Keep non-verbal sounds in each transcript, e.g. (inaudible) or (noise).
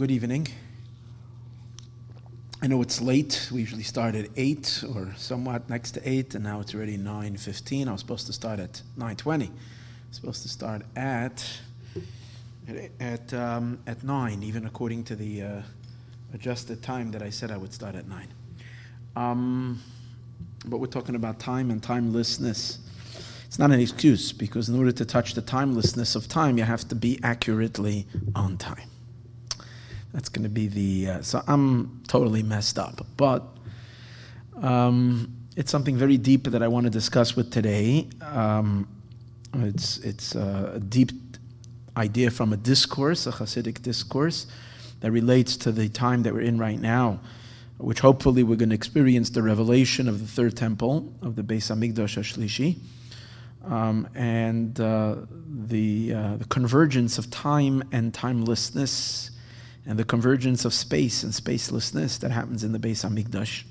good evening. I know it's late. We usually start at 8 or somewhat next to 8, and now it's already 9.15. I was supposed to start at 9.20. I was supposed to start at at, um, at 9, even according to the uh, adjusted time that I said I would start at 9. Um, but we're talking about time and timelessness. It's not an excuse because in order to touch the timelessness of time, you have to be accurately on time. That's going to be the. Uh, so I'm totally messed up, but um, it's something very deep that I want to discuss with today. Um, it's it's uh, a deep idea from a discourse, a Hasidic discourse, that relates to the time that we're in right now, which hopefully we're going to experience the revelation of the third temple of the Beis Hamikdash Ashlishi, um, and uh, the uh, the convergence of time and timelessness, and the convergence of space and spacelessness that happens in the Beis Hamikdash.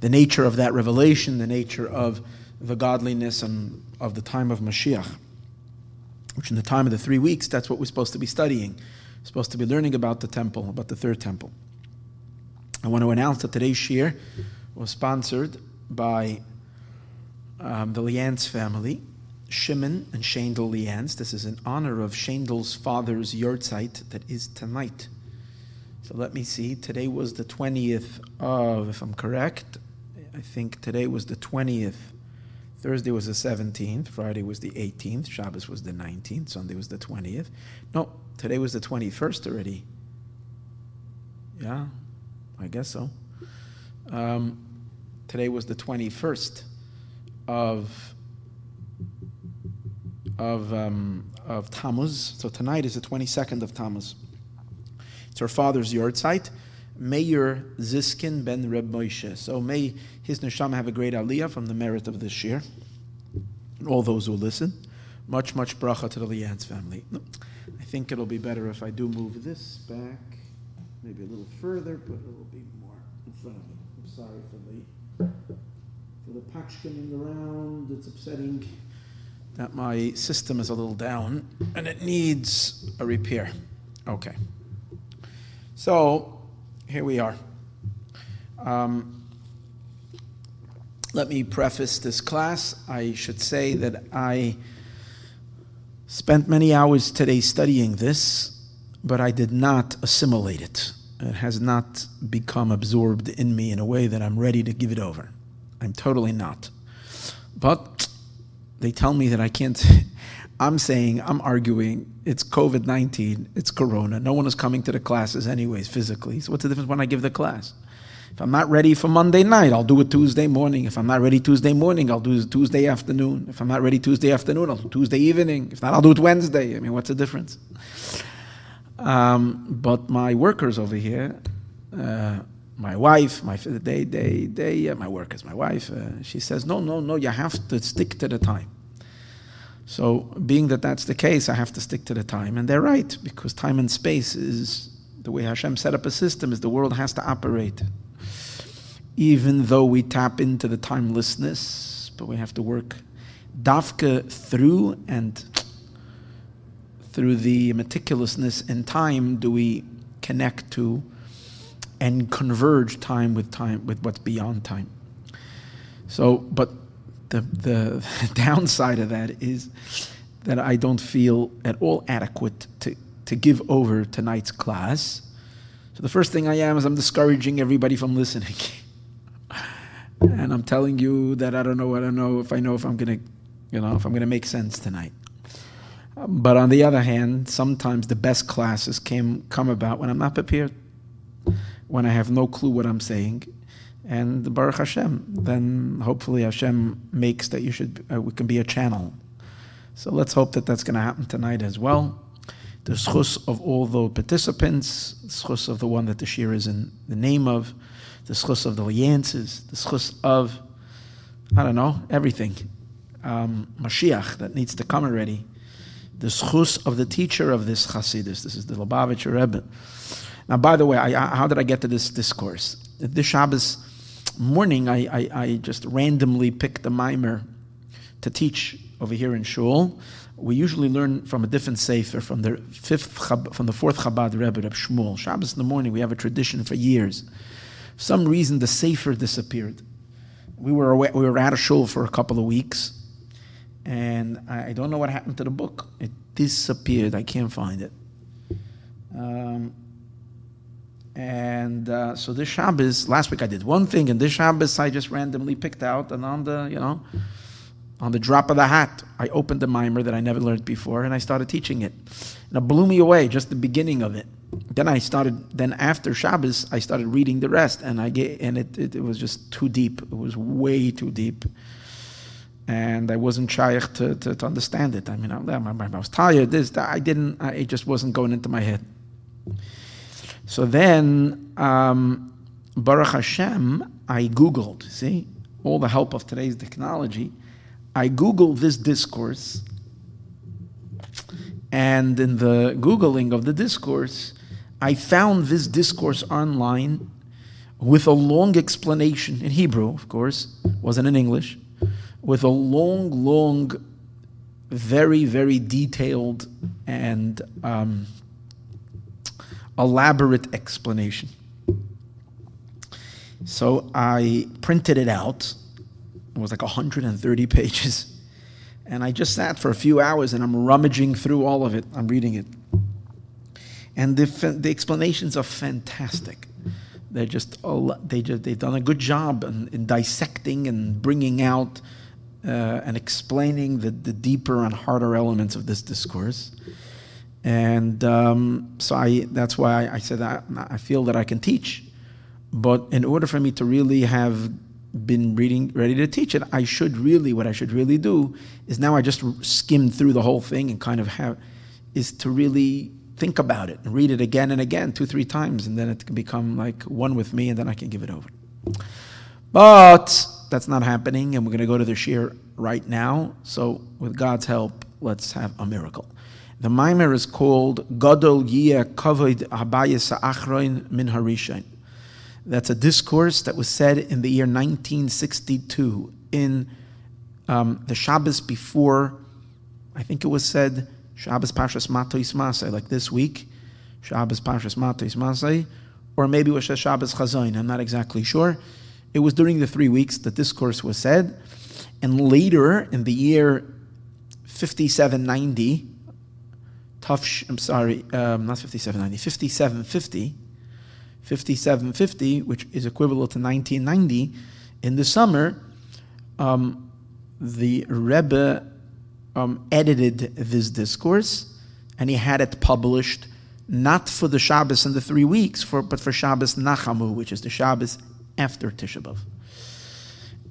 The nature of that revelation, the nature of the godliness and of the time of Mashiach which in the time of the three weeks, that's what we're supposed to be studying. We're supposed to be learning about the temple, about the third temple. I want to announce that today's shiur was sponsored by um, the Lians family, Shimon and Shendel Lians. This is in honor of Shendel's father's yahrzeit that is tonight. So let me see. Today was the 20th of, if I'm correct, I think today was the 20th Thursday was the 17th, Friday was the 18th, Shabbos was the 19th, Sunday was the 20th. No, today was the 21st already. Yeah, I guess so. Um, today was the 21st of of um, of Tammuz. So tonight is the 22nd of Tammuz. It's our father's yahrzeit. Meir Ziskin ben Reb Moshe. So may his neshama have a great aliyah from the merit of this year. And all those who listen. Much, much bracha to the Lians family. I think it'll be better if I do move this back, maybe a little further, but it'll be more in front of me. I'm sorry for the for the patchkining around. It's upsetting that my system is a little down and it needs a repair. Okay. So here we are. Um, let me preface this class. I should say that I spent many hours today studying this, but I did not assimilate it. It has not become absorbed in me in a way that I'm ready to give it over. I'm totally not. But they tell me that I can't. (laughs) I'm saying, I'm arguing, it's COVID 19, it's Corona. No one is coming to the classes, anyways, physically. So, what's the difference when I give the class? If I'm not ready for Monday night, I'll do it Tuesday morning. If I'm not ready Tuesday morning, I'll do it Tuesday afternoon. If I'm not ready Tuesday afternoon, I'll do Tuesday evening. If not, I'll do it Wednesday. I mean, what's the difference? Um, but my workers over here, uh, my wife, my they, they, they, uh, my workers, my wife, uh, she says, no, no, no, you have to stick to the time. So, being that that's the case, I have to stick to the time. And they're right, because time and space is the way Hashem set up a system, is the world has to operate. Even though we tap into the timelessness, but we have to work dafka through and through the meticulousness in time do we connect to and converge time with time with what's beyond time. So, but the, the (laughs) downside of that is that I don't feel at all adequate to, to give over tonight's class. So the first thing I am is I'm discouraging everybody from listening. (laughs) and I'm telling you that I don't know, I don't know if I know if I'm going to, you know, if I'm going to make sense tonight. But on the other hand, sometimes the best classes came, come about when I'm not prepared, when I have no clue what I'm saying, and Baruch Hashem, then hopefully Hashem makes that you should uh, we can be a channel. So let's hope that that's going to happen tonight as well. The schus of all the participants, the schus of the one that the shiur is in the name of, the schus of the liances, the schus of I don't know everything, um, Mashiach that needs to come already. The schus of the teacher of this Chasidus. This is the Lubavitcher Rebbe. Now, by the way, I, how did I get to this discourse? This Shabbos morning, I, I, I just randomly picked a maamar to teach over here in shul. we usually learn from a different sefer, from the fifth, from the fourth Chabad Rebbe, Reb Shmuel. Shabbos in the morning, we have a tradition for years. For some reason, the sefer disappeared. We were away, we were out of shul for a couple of weeks, and I, I, don't know what happened to the book. It disappeared. I can't find it. Um, and uh, so this Shabbos, last week I did one thing, and this Shabbos I just randomly picked out, and on the, you know, on the drop of the hat, I opened the maamar that I never learned before, and I started teaching it. And it blew me away, just the beginning of it. Then I started. Then after Shabbos, I started reading the rest, and I get, and it, it, it was just too deep. It was way too deep, and I wasn't shaykh to, to, to understand it. I mean, I, I was tired. This, I didn't. I, it just wasn't going into my head. So then, um, Baruch Hashem, I Googled, see, all the help of today's technology. I Googled this discourse, and in the Googling of the discourse, I found this discourse online with a long explanation in Hebrew, of course, wasn't in English, with a long, long, very, very detailed and um, elaborate explanation. So I printed it out. It was like 130 pages. And I just sat for a few hours and I'm rummaging through all of it. I'm reading it. And the, the explanations are fantastic. They're just, they just they've done a good job in, in dissecting and bringing out uh, and explaining the, the deeper and harder elements of this discourse. And um, so I, that's why I, said I, I feel that I can teach. But in order for me to really have been reading, ready to teach it, I should really, what I should really do is now I just skimmed through the whole thing and kind of have, is to really think about it and read it again and again, two, three times, and then it can become like one with me, and then I can give it over. But that's not happening, and we're going to go to the shiur right now. So, with God's help, let's have a miracle. The maamar is called Gadol Yia Kavod Habayis Achroin Min Harishain. That's a discourse that was said in the year 1962 in um, the Shabbos before, I think it was said Shabbos Pashas Matois Masai, like this week, Shabbos Pashas Matois Masai, or maybe it was Shabbos Chazain, I'm not exactly sure. It was during the three weeks that discourse was said, and later in the year 5790, Tough, I'm sorry, um, not 5790, 5750, 5750, which is equivalent to 1990, in the summer, um, the Rebbe um, edited this discourse and he had it published not for the Shabbos in the three weeks, for, but for Shabbos Nachamu, which is the Shabbos after Tisha B'Av.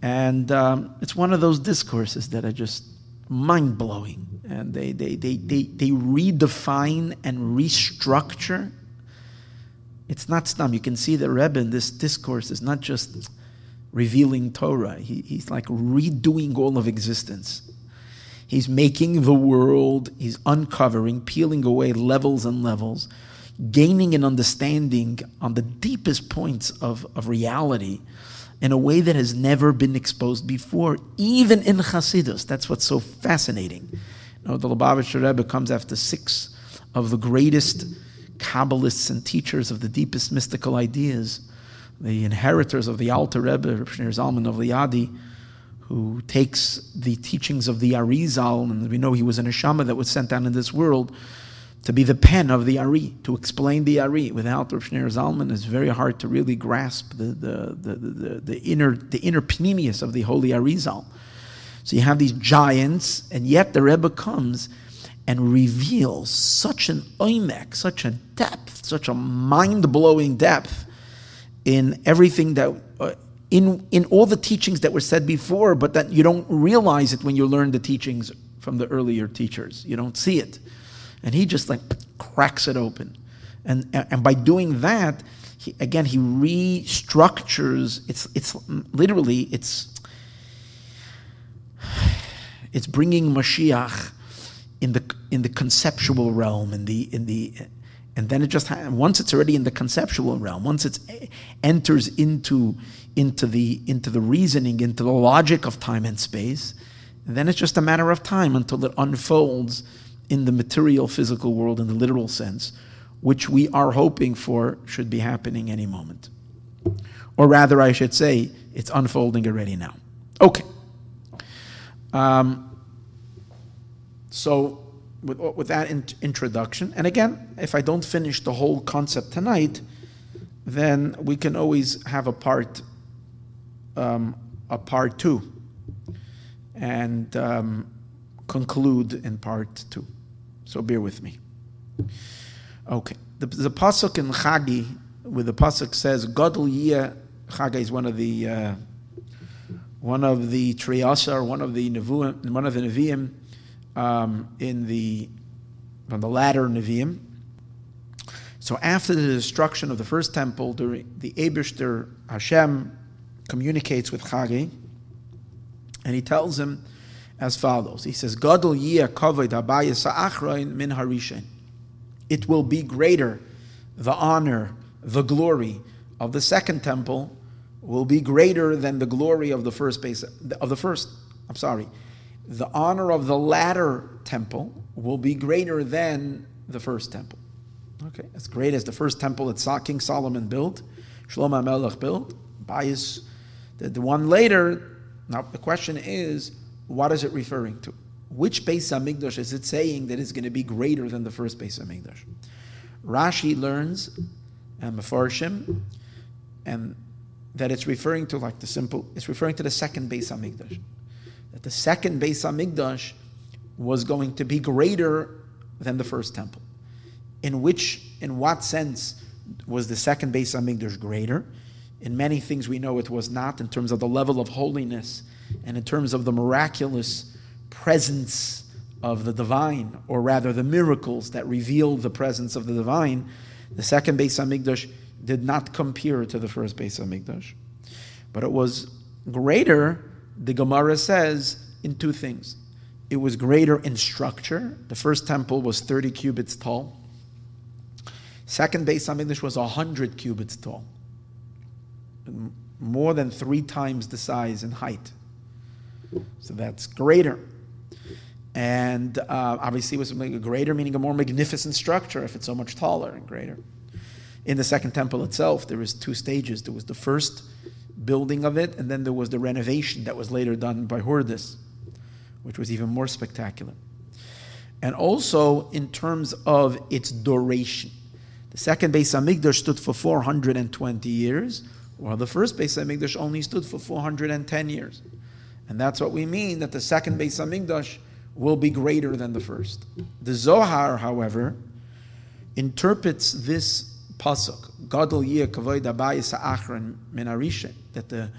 And um, it's one of those discourses that I just mind blowing. And they, they, they, they, they redefine and restructure. It's not stam. You can see the Rebbe in this discourse is not just revealing Torah, he, he's like redoing all of existence. He's making the world, he's uncovering, peeling away levels and levels, gaining an understanding on the deepest points of, of reality in a way that has never been exposed before, even in Hasidus. That's what's so fascinating. You know, the Lubavitcher Rebbe comes after six of the greatest Kabbalists and teachers of the deepest mystical ideas, the inheritors of the Alter Rebbe, Reb Zalman of Liadi, who takes the teachings of the Arizal, and we know he was an Neshama that was sent down in this world, to be the pen of the Ari, to explain the Ari. Without Rav Shneur Zalman, it's very hard to really grasp the, the, the, the, the inner, the inner pnimius of the Holy Arizal. So you have these giants, and yet the Rebbe comes and reveals such an oimek, such a depth, such a mind-blowing depth in everything that, uh, in, in all the teachings that were said before, but that you don't realize it when you learn the teachings from the earlier teachers. You don't see it and he just like cracks it open, and and by doing that, he, again he restructures. It's it's literally it's it's bringing Mashiach in the in the conceptual realm in the in the and then it just once it's already in the conceptual realm once it enters into into the into the reasoning into the logic of time and space then it's just a matter of time until it unfolds in the material physical world in the literal sense, which we are hoping for should be happening any moment. Or rather, I should say, it's unfolding already now. Okay. Um, so, with, with that in- introduction, and again, if I don't finish the whole concept tonight, then we can always have a part, um, a part two, and um, conclude in part two. So bear with me. Okay, the, the pasuk in Chagi, where the pasuk says, "Gadol yiyah." Chagi is one of the uh, one of the Trei Asar, one of the nevuim, one of the neviim um, in the from the latter neviim. So after the destruction of the first temple, the Aibishter Hashem communicates with Chagi, and he tells him as follows. He says, Gadol yiyah kavod min harishin. It will be greater, the honor, the glory of the second temple will be greater than the glory of the first base of the first. I'm sorry. The honor of the latter temple will be greater than the first temple. Okay, as great as the first temple that King Solomon built, Shlomo Melech built, bias, the, the one later. Now the question is, what is it referring to? Which Beis Hamikdash is it saying that is going to be greater than the first Beis Hamikdash? Rashi learns and Mefarshim, and that it's referring to like the simple, it's referring to the second Beis Hamikdash. That the second Beis Hamikdash was going to be greater than the first temple. In which, in what sense was the second Beis Hamikdash greater? In many things we know it was not, in terms of the level of holiness and in terms of the miraculous presence of the divine, or rather the miracles that reveal the presence of the divine, the second Beis Hamikdash did not compare to the first Beis Hamikdash, but it was greater. The Gemara says in two things. It was greater in structure. The first temple was 30 cubits tall. Second Beis Hamikdash was 100 cubits tall, more than three times the size and height. So that's greater. And uh, obviously, it was a greater, meaning a more magnificent structure if it's so much taller and greater. In the second temple itself, there was two stages. There was the first building of it, and then there was the renovation that was later done by Hordis, which was even more spectacular. And also in terms of its duration. The second Beis Hamikdash stood for 420 years, while the first Beis Hamikdash only stood for 410 years. And that's what we mean that the second Beis Hamikdash will be greater than the first. The Zohar, however, interprets this pasuk, Gadol Yeh Kavod Abayis Achron Minarishin, that the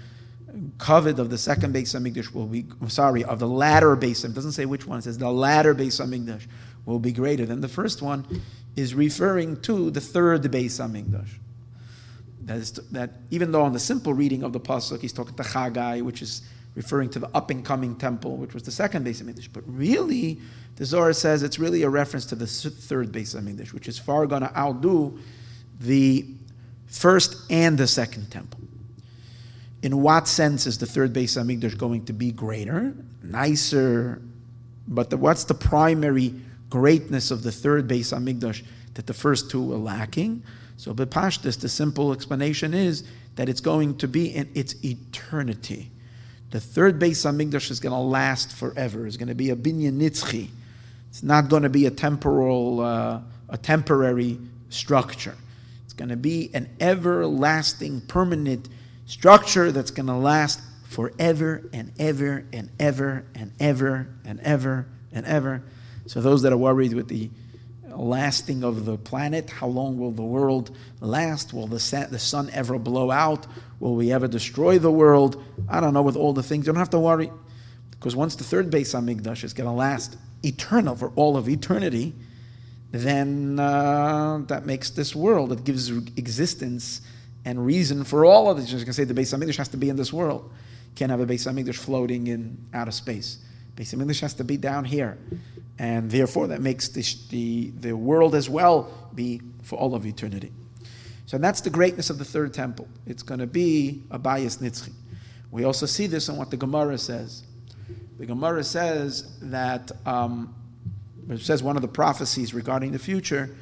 kavod of the second Beis Hamikdash will be, sorry, of the latter Beis It doesn't say which one, it says the latter Beis Hamikdash will be greater than the first one, is referring to the third Beis Hamikdash. That, is, that even though on the simple reading of the pasuk he's talking to Chagai, which is referring to the up and coming temple, which was the second Beis Hamikdash, but really the Zohar says it's really a reference to the third Beis Hamikdash, which is far going to outdo the first and the second temple. In what sense is the third Beis Hamikdash going to be greater, nicer? But the, what's the primary greatness of the third Beis Hamikdash that the first two are lacking? So, Bepashtis, the simple explanation is that it's going to be in its eternity. The third Beis Hamikdash is going to last forever. It's going to be a binyan nitzchi. It's not going to be a temporal, uh, a temporary structure. It's going to be an everlasting, permanent structure that's going to last forever and ever and ever and ever and ever and ever. So, those that are worried with the lasting of the planet, how long will the world last? Will the sun, ever blow out? Will we ever destroy the world? I don't know, with all the things. You don't have to worry. Because once the third Beis Hamikdash is going to last eternal for all of eternity, then uh, that makes this world, it gives existence and reason for all of this. You can say the Beis Hamikdash has to be in this world. Can't have a Beis Hamikdash floating in outer space. Beis Hamikdash has to be down here, and therefore that makes the, the, the world as well be for all of eternity. So that's the greatness of the third temple. It's going to be a bayis nitzchi. We also see this in what the Gemara says. The Gemara says that um, it says one of the prophecies regarding the future.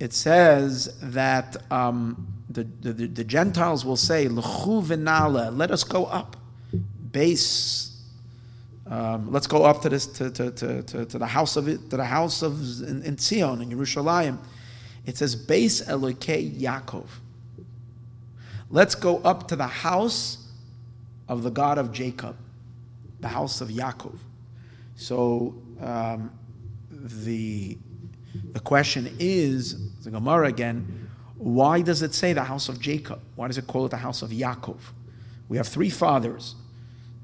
It says that um, the, the, the, Gentiles will say, let us go up, base. Um, let's go up to this to, to, to, to, to the house of it, to the house of in, in Zion in Yerushalayim. It says, "Beis Elokei Yaakov." Let's go up to the house of the God of Jacob, the house of Yaakov. So um, the the question is the Gemara again. Why does it say the house of Jacob? Why does it call it the house of Yaakov? We have three fathers: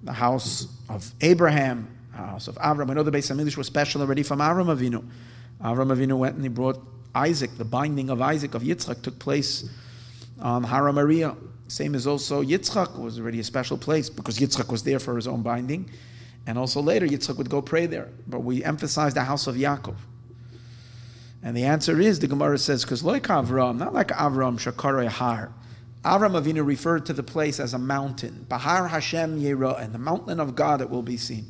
the house of Abraham, the house of Avram. I know the Beis Hamikdash was special already from Avram Avinu. Avram Avinu went and he brought Isaac. The binding of Isaac of Yitzchak took place on Har Moriah. Same as also Yitzchak was already a special place because Yitzchak was there for his own binding. And also later, Yitzchak would go pray there. But we emphasize the house of Yaakov. And the answer is, the Gemara says, because like Avram, not like Avram, Shakare Har. Avram Avinu referred to the place as a mountain. Bahar Hashem Yera, and the mountain of God that will be seen.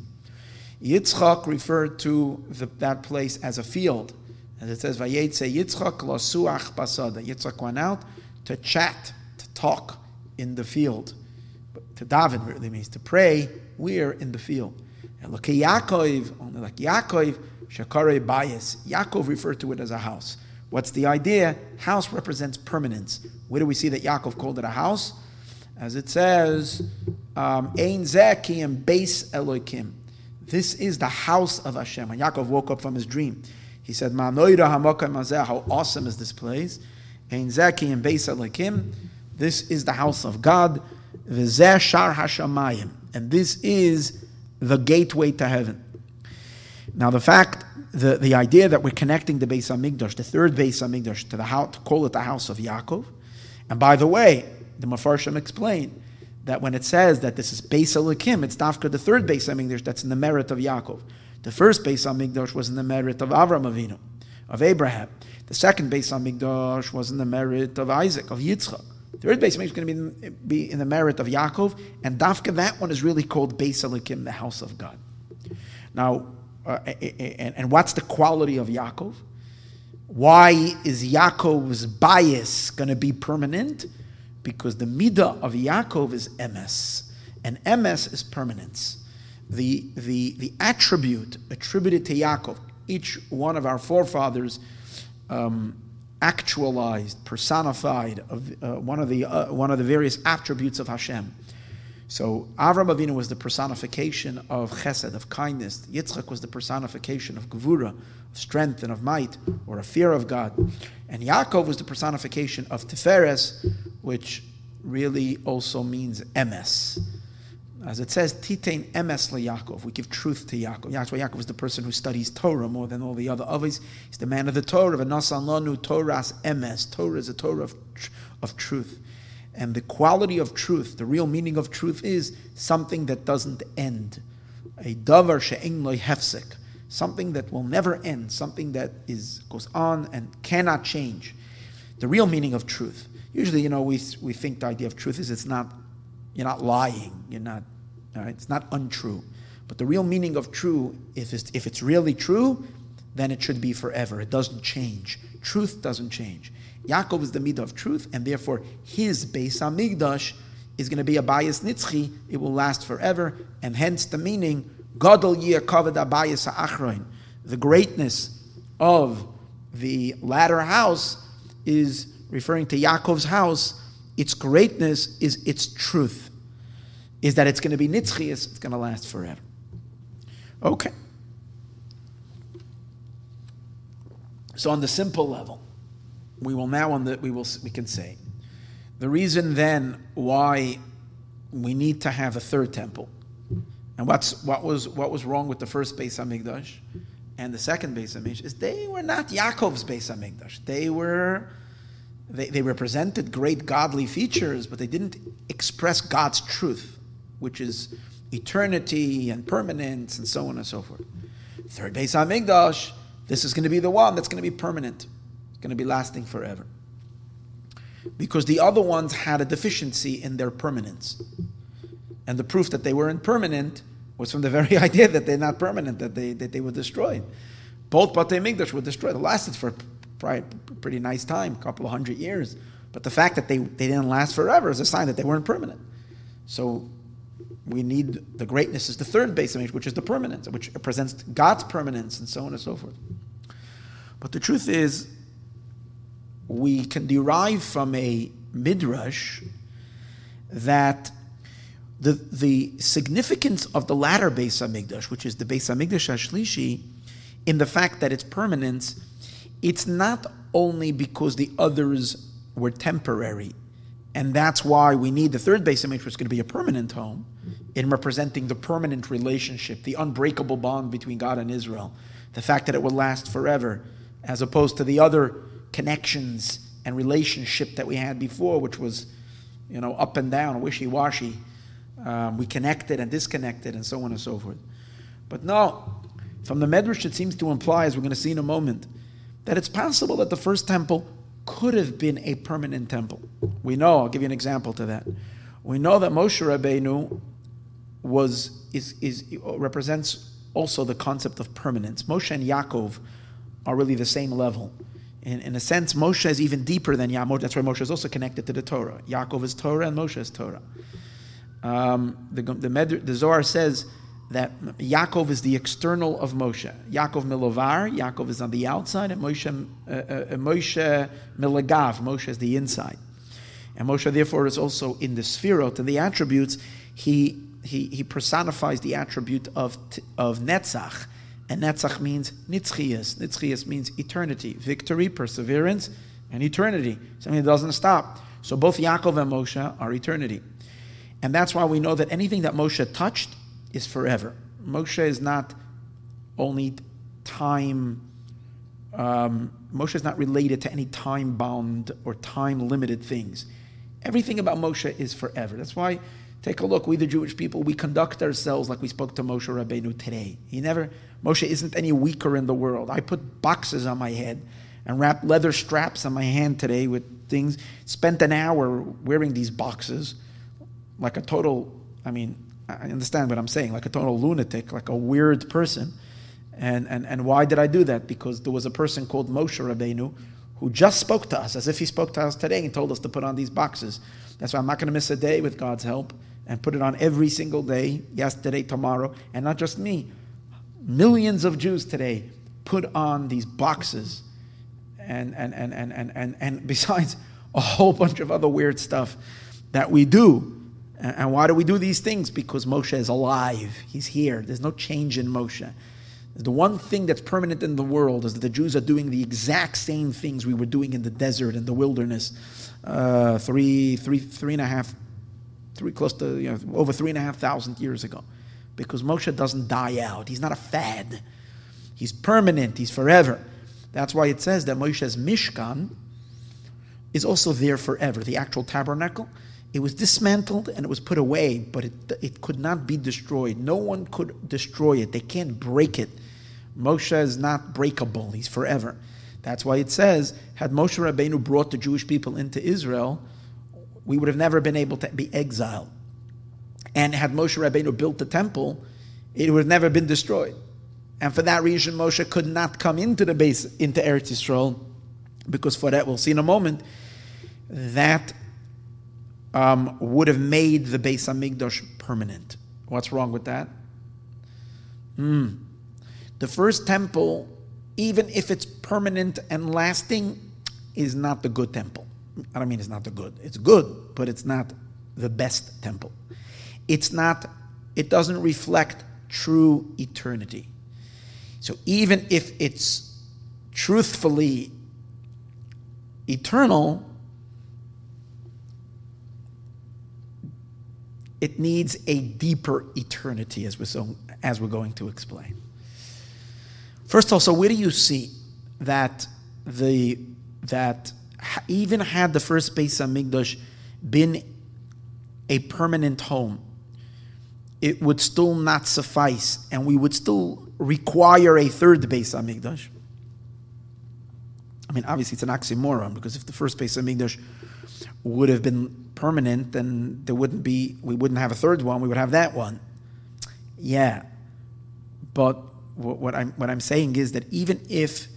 Yitzchak referred to the, that place as a field. As it says, Vayetze Yitzchak lasuach basada. Yitzchak went out to chat, to talk in the field. But to daven really means to pray. We're in the field. And look at Yaakov, only like Yaakov, Shakare Bayis. Yaakov referred to it as a house. What's the idea? House represents permanence. Where do we see that Yaakov called it a house? As it says, um, Ein Zeki and Beis Elohim. This is the house of Hashem. When Yaakov woke up from his dream, he said, How awesome is this place? Ein Zeki and Beis Elohim. This is the house of God. Shar Hashamayim. And this is the gateway to heaven. Now, the fact, the, the idea that we're connecting the Beis Hamikdash, the third Beis Hamikdash, to the house, to call it the house of Yaakov. And by the way, the Mefarshim explained that when it says that this is Beis Elokim, it's Dafka, the third Beis Hamikdash that's in the merit of Yaakov. The first Beis Hamikdash was in the merit of Avram Avinu, of Abraham. The second Beis Hamikdash was in the merit of Isaac, of Yitzchak. The Third Beis Hamikdash is going to be in, be in the merit of Yaakov, and Dafka, that one is really called Beis Elokim, the house of God. Now, uh, and, and what's the quality of Yaakov? Why is Yaakov's bayis going to be permanent? Because the midah of Yaakov is emes, and emes is permanence. The, the, the attribute attributed to Yaakov, each one of our forefathers um, actualized, personified of uh, one of the uh, one of the various attributes of Hashem. So Avram Avinu was the personification of chesed, of kindness. Yitzchak was the personification of gevura, of strength and of might, or a fear of God. And Yaakov was the personification of tiferes, which really also means emes. As it says, titain emes Yaakov. We give truth to Yaakov. That's why Yaakov is the person who studies Torah more than all the other others. He's the man of the Torah. Toras emes. Torah is a Torah of, of truth. And the quality of truth, the real meaning of truth is something that doesn't end. A davar she'en loy hefsek. Something that will never end, something that is goes on and cannot change. The real meaning of truth. Usually, you know, we, we think the idea of truth is it's not, you're not lying, you're not, all right, it's not untrue. But the real meaning of true, if it's, if it's really true, then it should be forever. It doesn't change. Truth doesn't change. Yaakov is the midah of truth, and therefore his Beis Hamikdash is going to be a bayis nitzchi. It will last forever, and hence the meaning Gadol Yiyakavad Abayas Achroin. The greatness of the latter house is referring to Yaakov's house. Its greatness is its truth, is that it's going to be nitzchi, it's going to last forever. Okay. So on the simple level we will now on the we will we can say the reason then why we need to have a third temple. And what's what was what was wrong with the first Beis Hamikdash and the second Beis Hamikdash is they were not Yaakov's Beis Hamikdash. They were they, they represented great godly features but they didn't express God's truth which is eternity and permanence and so on and so forth. Third Beis Hamikdash this is going to be the one that's going to be permanent going to be lasting forever. Because the other ones had a deficiency in their permanence. And the proof that they were impermanent was from the very (laughs) idea that they're not permanent, that they, that they were destroyed. Both Batei Mikdash were destroyed. It lasted for a pretty nice time, a couple of hundred years. But the fact that they, they didn't last forever is a sign that they weren't permanent. So we need the greatness is the third base image, which is the permanence, which represents God's permanence and so on and so forth. But the truth is, we can derive from a midrash that the, the significance of the latter Beis Hamikdash, which is the Beis Hamikdash Ashlishi, in the fact that it's permanence, it's not only because the others were temporary, and that's why we need the third Beis Hamikdash, which is going to be a permanent home, in representing the permanent relationship, the unbreakable bond between God and Israel, the fact that it will last forever, as opposed to the other connections and relationship that we had before, which was, you know, up and down, wishy-washy. Um, we connected and disconnected, and so on and so forth. But no, from the Medrash, it seems to imply, as we're going to see in a moment, that it's possible that the first temple could have been a permanent temple. We know. I'll give you an example to that. We know that Moshe Rabbeinu was is is represents also the concept of permanence. Moshe and Yaakov are really the same level. In, in a sense, Moshe is even deeper than Yaakov. That's why Moshe is also connected to the Torah. Yaakov is Torah and Moshe is Torah. Um, the, the, Med, the Zohar says that Yaakov is the external of Moshe. Yaakov milovar, Yaakov is on the outside, and Moshe, uh, uh, Moshe milagav, Moshe is the inside. And Moshe, therefore, is also in the sefirot and the attributes. He, he, he personifies the attribute of, of Netzach. And Netzach means Nitzchias. Nitzchias means eternity, victory, perseverance, and eternity. Something that doesn't stop. So both Yaakov and Moshe are eternity. And that's why we know that anything that Moshe touched is forever. Moshe is not only time, um, Moshe is not related to any time bound or time limited things. Everything about Moshe is forever. That's why, take a look, we the Jewish people, we conduct ourselves like we spoke to Moshe Rabbeinu today. He never, Moshe isn't any weaker in the world. I put boxes on my head and wrapped leather straps on my hand today with things, spent an hour wearing these boxes like a total, I mean, I understand what I'm saying, like a total lunatic, like a weird person. And, and, and why did I do that? Because there was a person called Moshe Rabbeinu who just spoke to us as if he spoke to us today and told us to put on these boxes. That's why I'm not going to miss a day with God's help and put it on every single day, yesterday, tomorrow, and not just me. Millions of Jews today put on these boxes and, and, and, and, and, and, and (laughs) besides a whole bunch of other weird stuff that we do and why do we do these things? Because Moshe is alive. He's here. There's no change in Moshe. The one thing that's permanent in the world is that the Jews are doing the exact same things we were doing in the desert and the wilderness uh, three, three, three and a half, three, close to you know, over three and a half thousand years ago. Because Moshe doesn't die out. He's not a fad. He's permanent. He's forever. That's why it says that Moshe's Mishkan is also there forever. The actual tabernacle it was dismantled and it was put away, but it, it could not be destroyed. No one could destroy it. They can't break it. Moshe is not breakable. He's forever. That's why it says, had Moshe Rabbeinu brought the Jewish people into Israel, we would have never been able to be exiled. And had Moshe Rabbeinu built the temple, it would have never been destroyed. And for that reason, Moshe could not come into the base, into Eretz Yisrael, because for that, we'll see in a moment, that um, would have made the Beis Hamikdash permanent. What's wrong with that? Hmm. The first temple, even if it's permanent and lasting, is not the good temple. I don't mean it's not the good. It's good, but it's not the best temple. It's not, it doesn't reflect true eternity. So even if it's truthfully eternal, it needs a deeper eternity, as we're, so, as we're going to explain. First, also, where do you see that the that even had the first Beis Hamikdash been a permanent home, it would still not suffice, and we would still require a third Beis Hamikdash. I mean, obviously, it's an oxymoron because if the first Beis Hamikdash would have been permanent, then there wouldn't be, we wouldn't have a third one, we would have that one. Yeah, but what, what I'm what I'm saying is that even if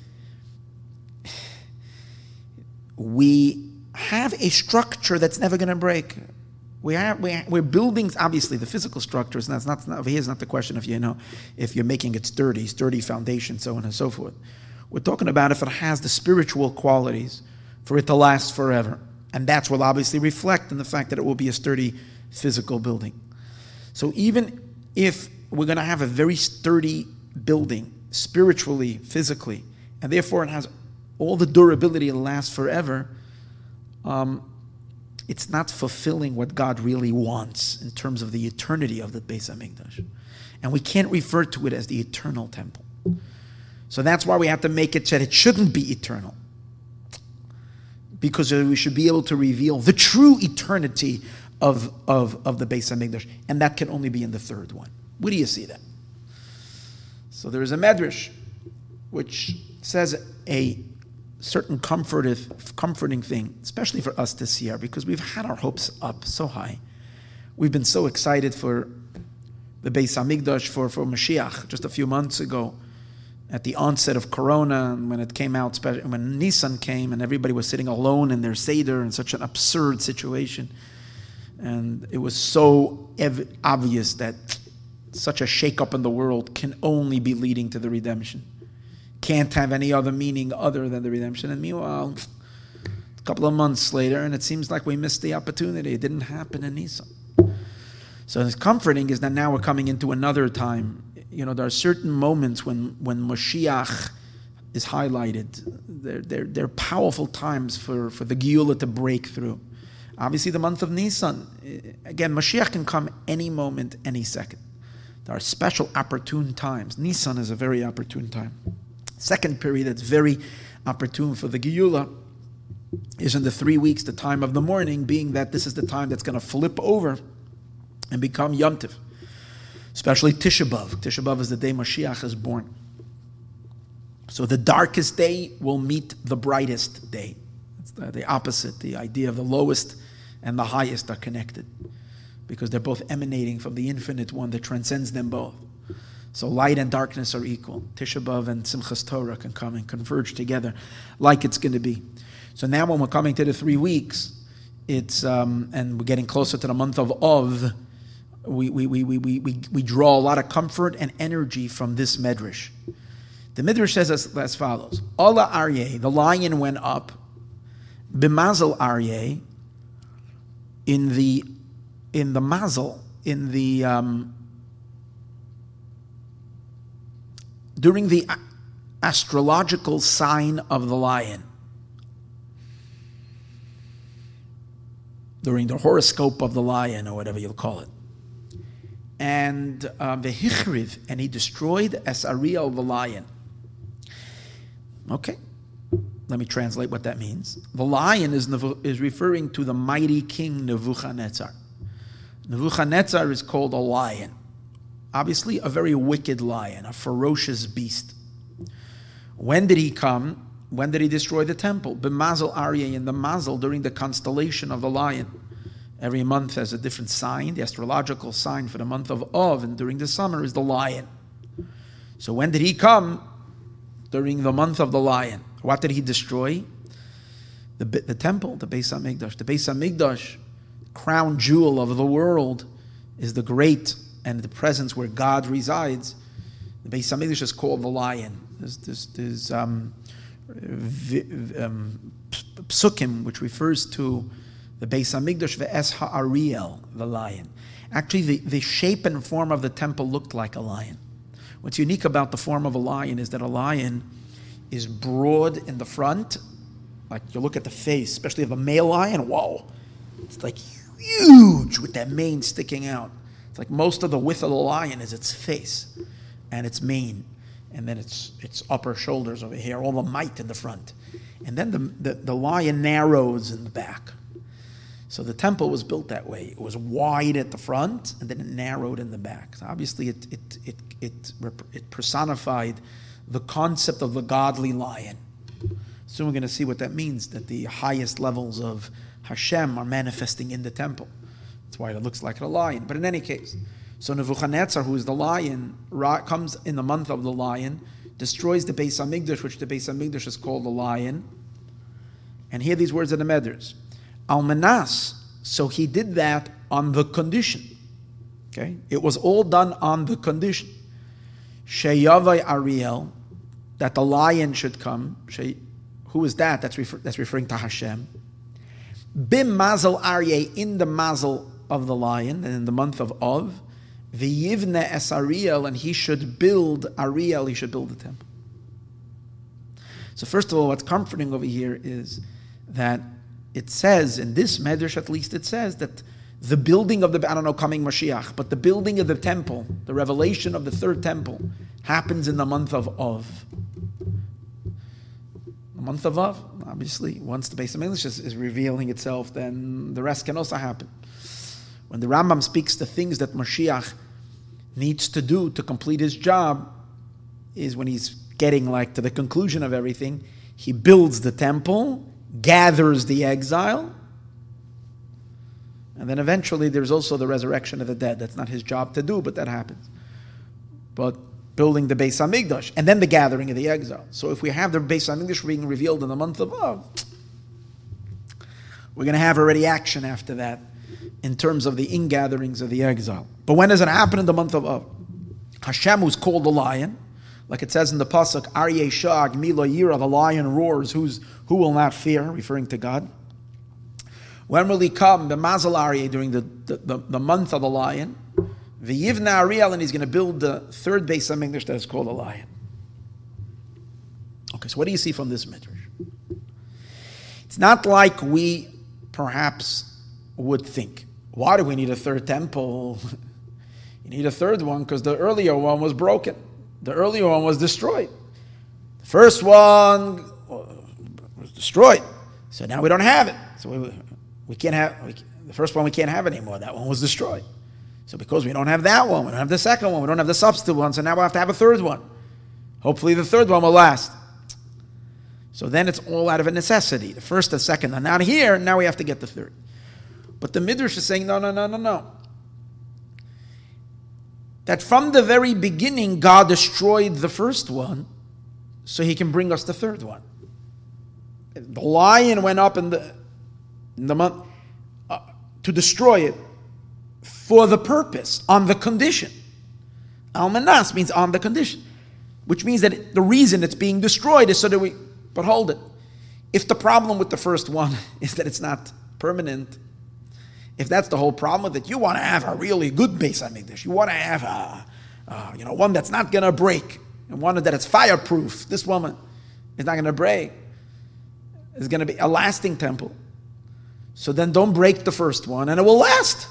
we have a structure that's never going to break. We have, we, we're building, obviously, the physical structures, and that's not, not, here's not the question of, you know, if you're making it sturdy, sturdy foundation, so on and so forth. We're talking about if it has the spiritual qualities for it to last forever. And that's will obviously reflect in the fact that it will be a sturdy physical building. So even if we're going to have a very sturdy building, spiritually, physically, and therefore it has all the durability to last forever, um, it's not fulfilling what God really wants in terms of the eternity of the Beis Hamikdash. And we can't refer to it as the eternal temple. So that's why we have to make it that it shouldn't be eternal. Because we should be able to reveal the true eternity of, of, of the Beis Hamikdash. And that can only be in the third one. Where do you see that? So there is a medrash which says a certain comfortive, comforting thing, especially for us this year, because we've had our hopes up so high. We've been so excited for the Beis Hamikdash, for, for Mashiach, just a few months ago, at the onset of Corona, and when it came out, when Nissan came, and everybody was sitting alone in their Seder in such an absurd situation. And it was so ev- obvious that such a shakeup in the world can only be leading to the redemption can't have any other meaning other than the redemption. And meanwhile, a couple of months later, and it seems like we missed the opportunity. It didn't happen in Nisan. So it's comforting is that now we're coming into another time. You know, there are certain moments when, when Mashiach is highlighted. They're, they're, they're powerful times for, for the Geula to break through. Obviously, the month of Nisan. Eh, again, Mashiach can come any moment, any second. There are special opportune times. Nisan is a very opportune time. Second period that's very opportune for the Geula is in the three weeks, the time of the morning, being that this is the time that's going to flip over and become Yom Tiv. Especially Tisha B'Av. B'Av is the day Mashiach is born. So the darkest day will meet the brightest day. It's the opposite. The idea of the lowest and the highest are connected because they're both emanating from the infinite one that transcends them both. So light and darkness are equal. Tisha B'Av and Simchas Torah can come and converge together like it's going to be. So now when we're coming to the three weeks, it's um, and we're getting closer to the month of Of, we, we, we, we, we, we draw a lot of comfort and energy from this medrash. The midrash says as, as follows: Alah Aryeh, the lion went up, b'mazel Aryeh, in the in the mazel, in the um, during the astrological sign of the lion, during the horoscope of the lion, or whatever you'll call it. And um, the Hichriv, and he destroyed as Ariel the lion. Okay, let me translate what that means. The lion is, is referring to the mighty king Nebuchadnezzar. Nebuchadnezzar is called a lion. Obviously, a very wicked lion, a ferocious beast. When did he come? When did he destroy the temple? B'mazel Aryeh in the mazel during the constellation of the lion. Every month has a different sign. The astrological sign for the month of Av and during the summer is the lion. So when did he come? During the month of the lion. What did he destroy? The, the temple, the Beis Hamikdash. The Beis Hamikdash, crown jewel of the world, is the great and the presence where God resides, the Beis Hamikdash is called the lion. There's, there's, there's um, um, psukim, which refers to the Beis Hamikdash, the Es Ha'ariel, the lion. Actually, the, the shape and form of the temple looked like a lion. What's unique about the form of a lion is that a lion is broad in the front. Like you look at the face, especially of a male lion, whoa, it's like huge with that mane sticking out. It's like most of the width of the lion is its face and its mane, and then its its upper shoulders over here, all the might in the front. And then the, the, the lion narrows in the back. So the temple was built that way. It was wide at the front and then it narrowed in the back. So obviously, it, it, it, it, it personified the concept of the godly lion. Soon we're going to see what that means that the highest levels of Hashem are manifesting in the temple. That's why it looks like a lion. But in any case, So Nebuchadnezzar, who is the lion, comes in the month of the lion, destroys the Beis Hamikdash, which the Beis Hamikdash is called the lion. And hear these words in the Medrash. Almanas, so he did that on the condition. Okay? It was all done on the condition. Sheyavai Ariel, that the lion should come. She, Who is that? That's, refer, that's referring to Hashem. Bim Mazel Aryeh, in the Mazel of the lion, and in the month of Av. V'yivne es Ariel, and he should build Ariel, he should build the temple. So first of all, what's comforting over here is that it says, in this Medrash at least, it says that the building of the, I don't know, coming Mashiach, but the building of the temple, the revelation of the third temple, happens in the month of Av. The month of Av, obviously, once the Beis Hamikdash is, is revealing itself, then the rest can also happen. When the Rambam speaks the things that Mashiach needs to do to complete his job, is when he's getting like to the conclusion of everything, he builds the temple, gathers the exile, and then eventually there's also the resurrection of the dead. That's not his job to do, but that happens. But building the Beis Hamikdash, and then the gathering of the exile. So if we have the Beis Hamikdash being revealed in the month of Av, we're going to have already action after that in terms of the ingatherings of the exile. But when does it happen in the month of Av? Hashem, who's called the lion, like it says in the pasuk, Aryeh Shag Milo Yira, the lion roars, who's, who will not fear, referring to God. When will he come? The Mazal Aryeh, during the, the, the, the, month of the lion. The Yivna Ariel, and he's going to build the third Beis Hamikdash that is called a lion. Okay, so what do you see from this midrash? It's not like we perhaps would think. Why do we need a third temple? (laughs) you need a third one because the earlier one was broken. The earlier one was destroyed. The first one uh, was destroyed. So now we don't have it. So we, we can't have we, the first one we can't have anymore. That one was destroyed. So because we don't have that one, we don't have the second one, we don't have the substitute one, so now we'll have to have a third one. Hopefully the third one will last. So then it's all out of a necessity. The first, the second, and not here, now we have to get the third. But the Midrash is saying, no, no, no, no, no. That from the very beginning, God destroyed the first one so he can bring us the third one. The lion went up in the, in the month uh, to destroy it for the purpose, on the condition. Al menas means on the condition, which means that the reason it's being destroyed is so that we, but hold it. If the problem with the first one (laughs) is that it's not permanent, if that's the whole problem with it, you want to have a really good Beis Hamikdash. You want to have a, uh, you know, one that's not going to break and one that is fireproof. This woman is not going to break. It's going to be a lasting temple. So then don't break the first one and it will last.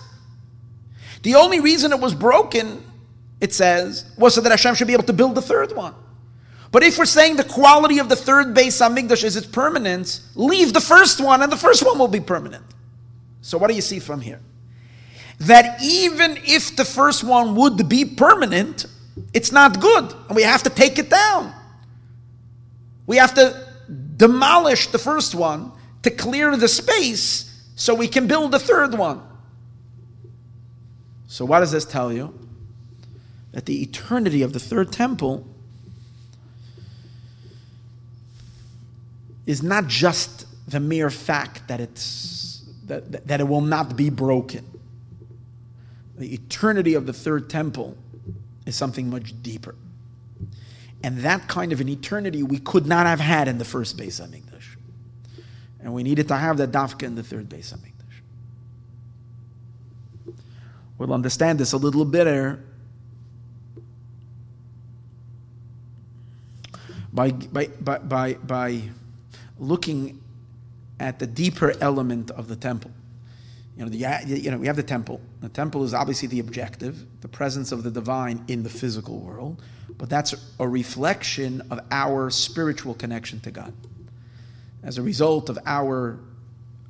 The only reason it was broken, it says, was so that Hashem should be able to build the third one. But if we're saying the quality of the third Beis Hamikdash is its permanence, leave the first one and the first one will be permanent. So, what do you see from here? That even if the first one would be permanent, it's not good, and we have to take it down. We have to demolish the first one to clear the space so we can build the third one. So, what does this tell you? That the eternity of the third temple is not just the mere fact that it's that, that it will not be broken. The eternity of the third temple is something much deeper. And that kind of an eternity we could not have had in the first Beis Hamikdash. And we needed to have that dafka in the third Beis Hamikdash. We'll understand this a little better by, by, by, by, by looking at the deeper element of the temple. You know, the, you know, we have the temple. The temple is obviously the objective, the presence of the divine in the physical world, but that's a reflection of our spiritual connection to God. As a result of our,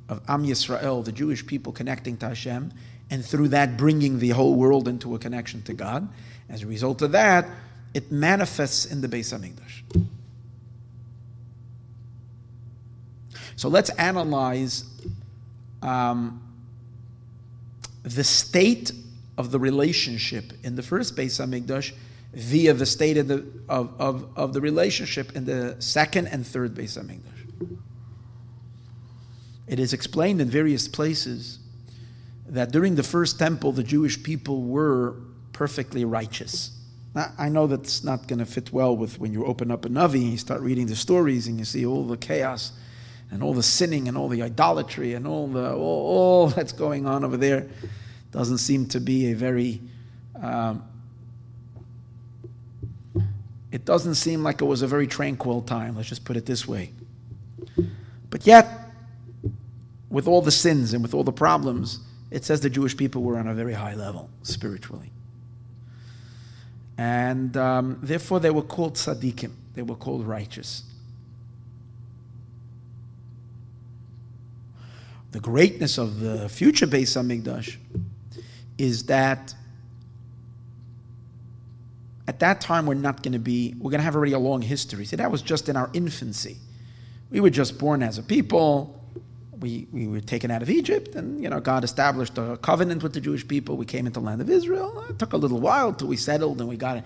of Am Yisrael, the Jewish people connecting to Hashem, and through that bringing the whole world into a connection to God, as a result of that, it manifests in the Beis Hamikdash. So let's analyze um, the state of the relationship in the first Beis Hamikdash via the state of the, of, of, of the relationship in the second and third Beis Hamikdash. It is explained in various places that during the first temple, the Jewish people were perfectly righteous. Now, I know that's not going to fit well with when you open up a Navi and you start reading the stories and you see all the chaos and all the sinning and all the idolatry and all the all, all that's going on over there. Doesn't seem to be a very um, it doesn't seem like it was a very tranquil time, let's just put it this way. But yet, with all the sins and with all the problems, it says the Jewish people were on a very high level spiritually. And um, therefore, they were called tzaddikim, they were called righteous. The greatness of the future Beis Hamikdash is that at that time we're not going to be we're going to have already a long history. See that was just in our infancy. We were just born as a people. We, we were taken out of egypt and you know god established a covenant with the jewish people. We came into the land of israel. It took a little while till we settled and we got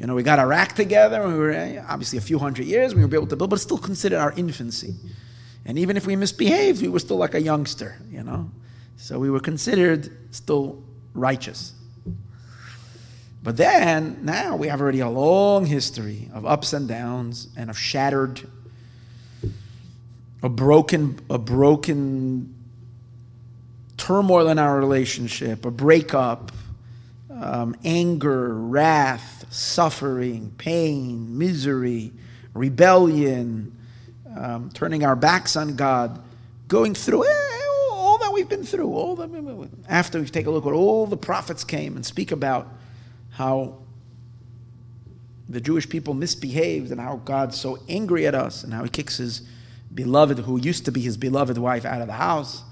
you know we got our act together. We were eh, obviously a few hundred years we were able to build but it's still considered our infancy and even if we misbehaved we were still like a youngster you know? So we were considered still righteous. But then, now we have already a long history of ups and downs and of shattered, a broken, a broken turmoil in our relationship, a breakup, um, anger, wrath, suffering, pain, misery, rebellion, um, turning our backs on God, going through eh, all that we've been through. All that, after we take a look at all the prophets came and speak about how the Jewish people misbehaved and how God's so angry at us and how he kicks his beloved, who used to be his beloved wife, out of the house.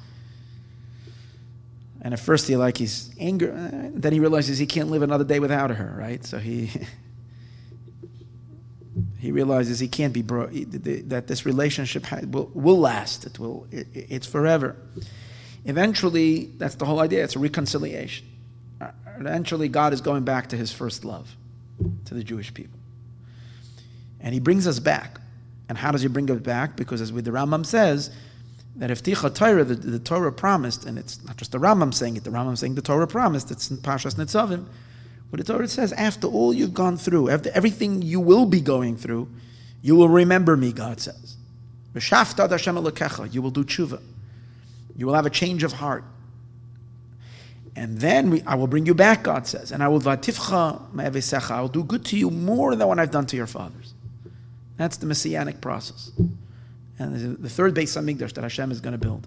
And at first he like he's angry. then he realizes he can't live another day without her, right? So he (laughs) he realizes he can't be bro- that this relationship will, will last. It will. It, it's forever. Eventually, that's the whole idea. It's a reconciliation uh, eventually God is going back to his first love, to the Jewish people. And he brings us back. And how does he bring us back? Because as with the Rambam says, that Hivticha Torah, the, the, Torah promised, and it's not just the Rambam saying it, the Rambam saying the Torah promised, it's in Parshas Nitzavim, where the Torah says, after all you've gone through, after everything you will be going through, you will remember me, God says. You will do tshuva. You will have a change of heart. And then we, I will bring you back, God says, and I will I will do good to you more than what I've done to your fathers. That's the messianic process. And the third Beis Hamikdash that Hashem is going to build.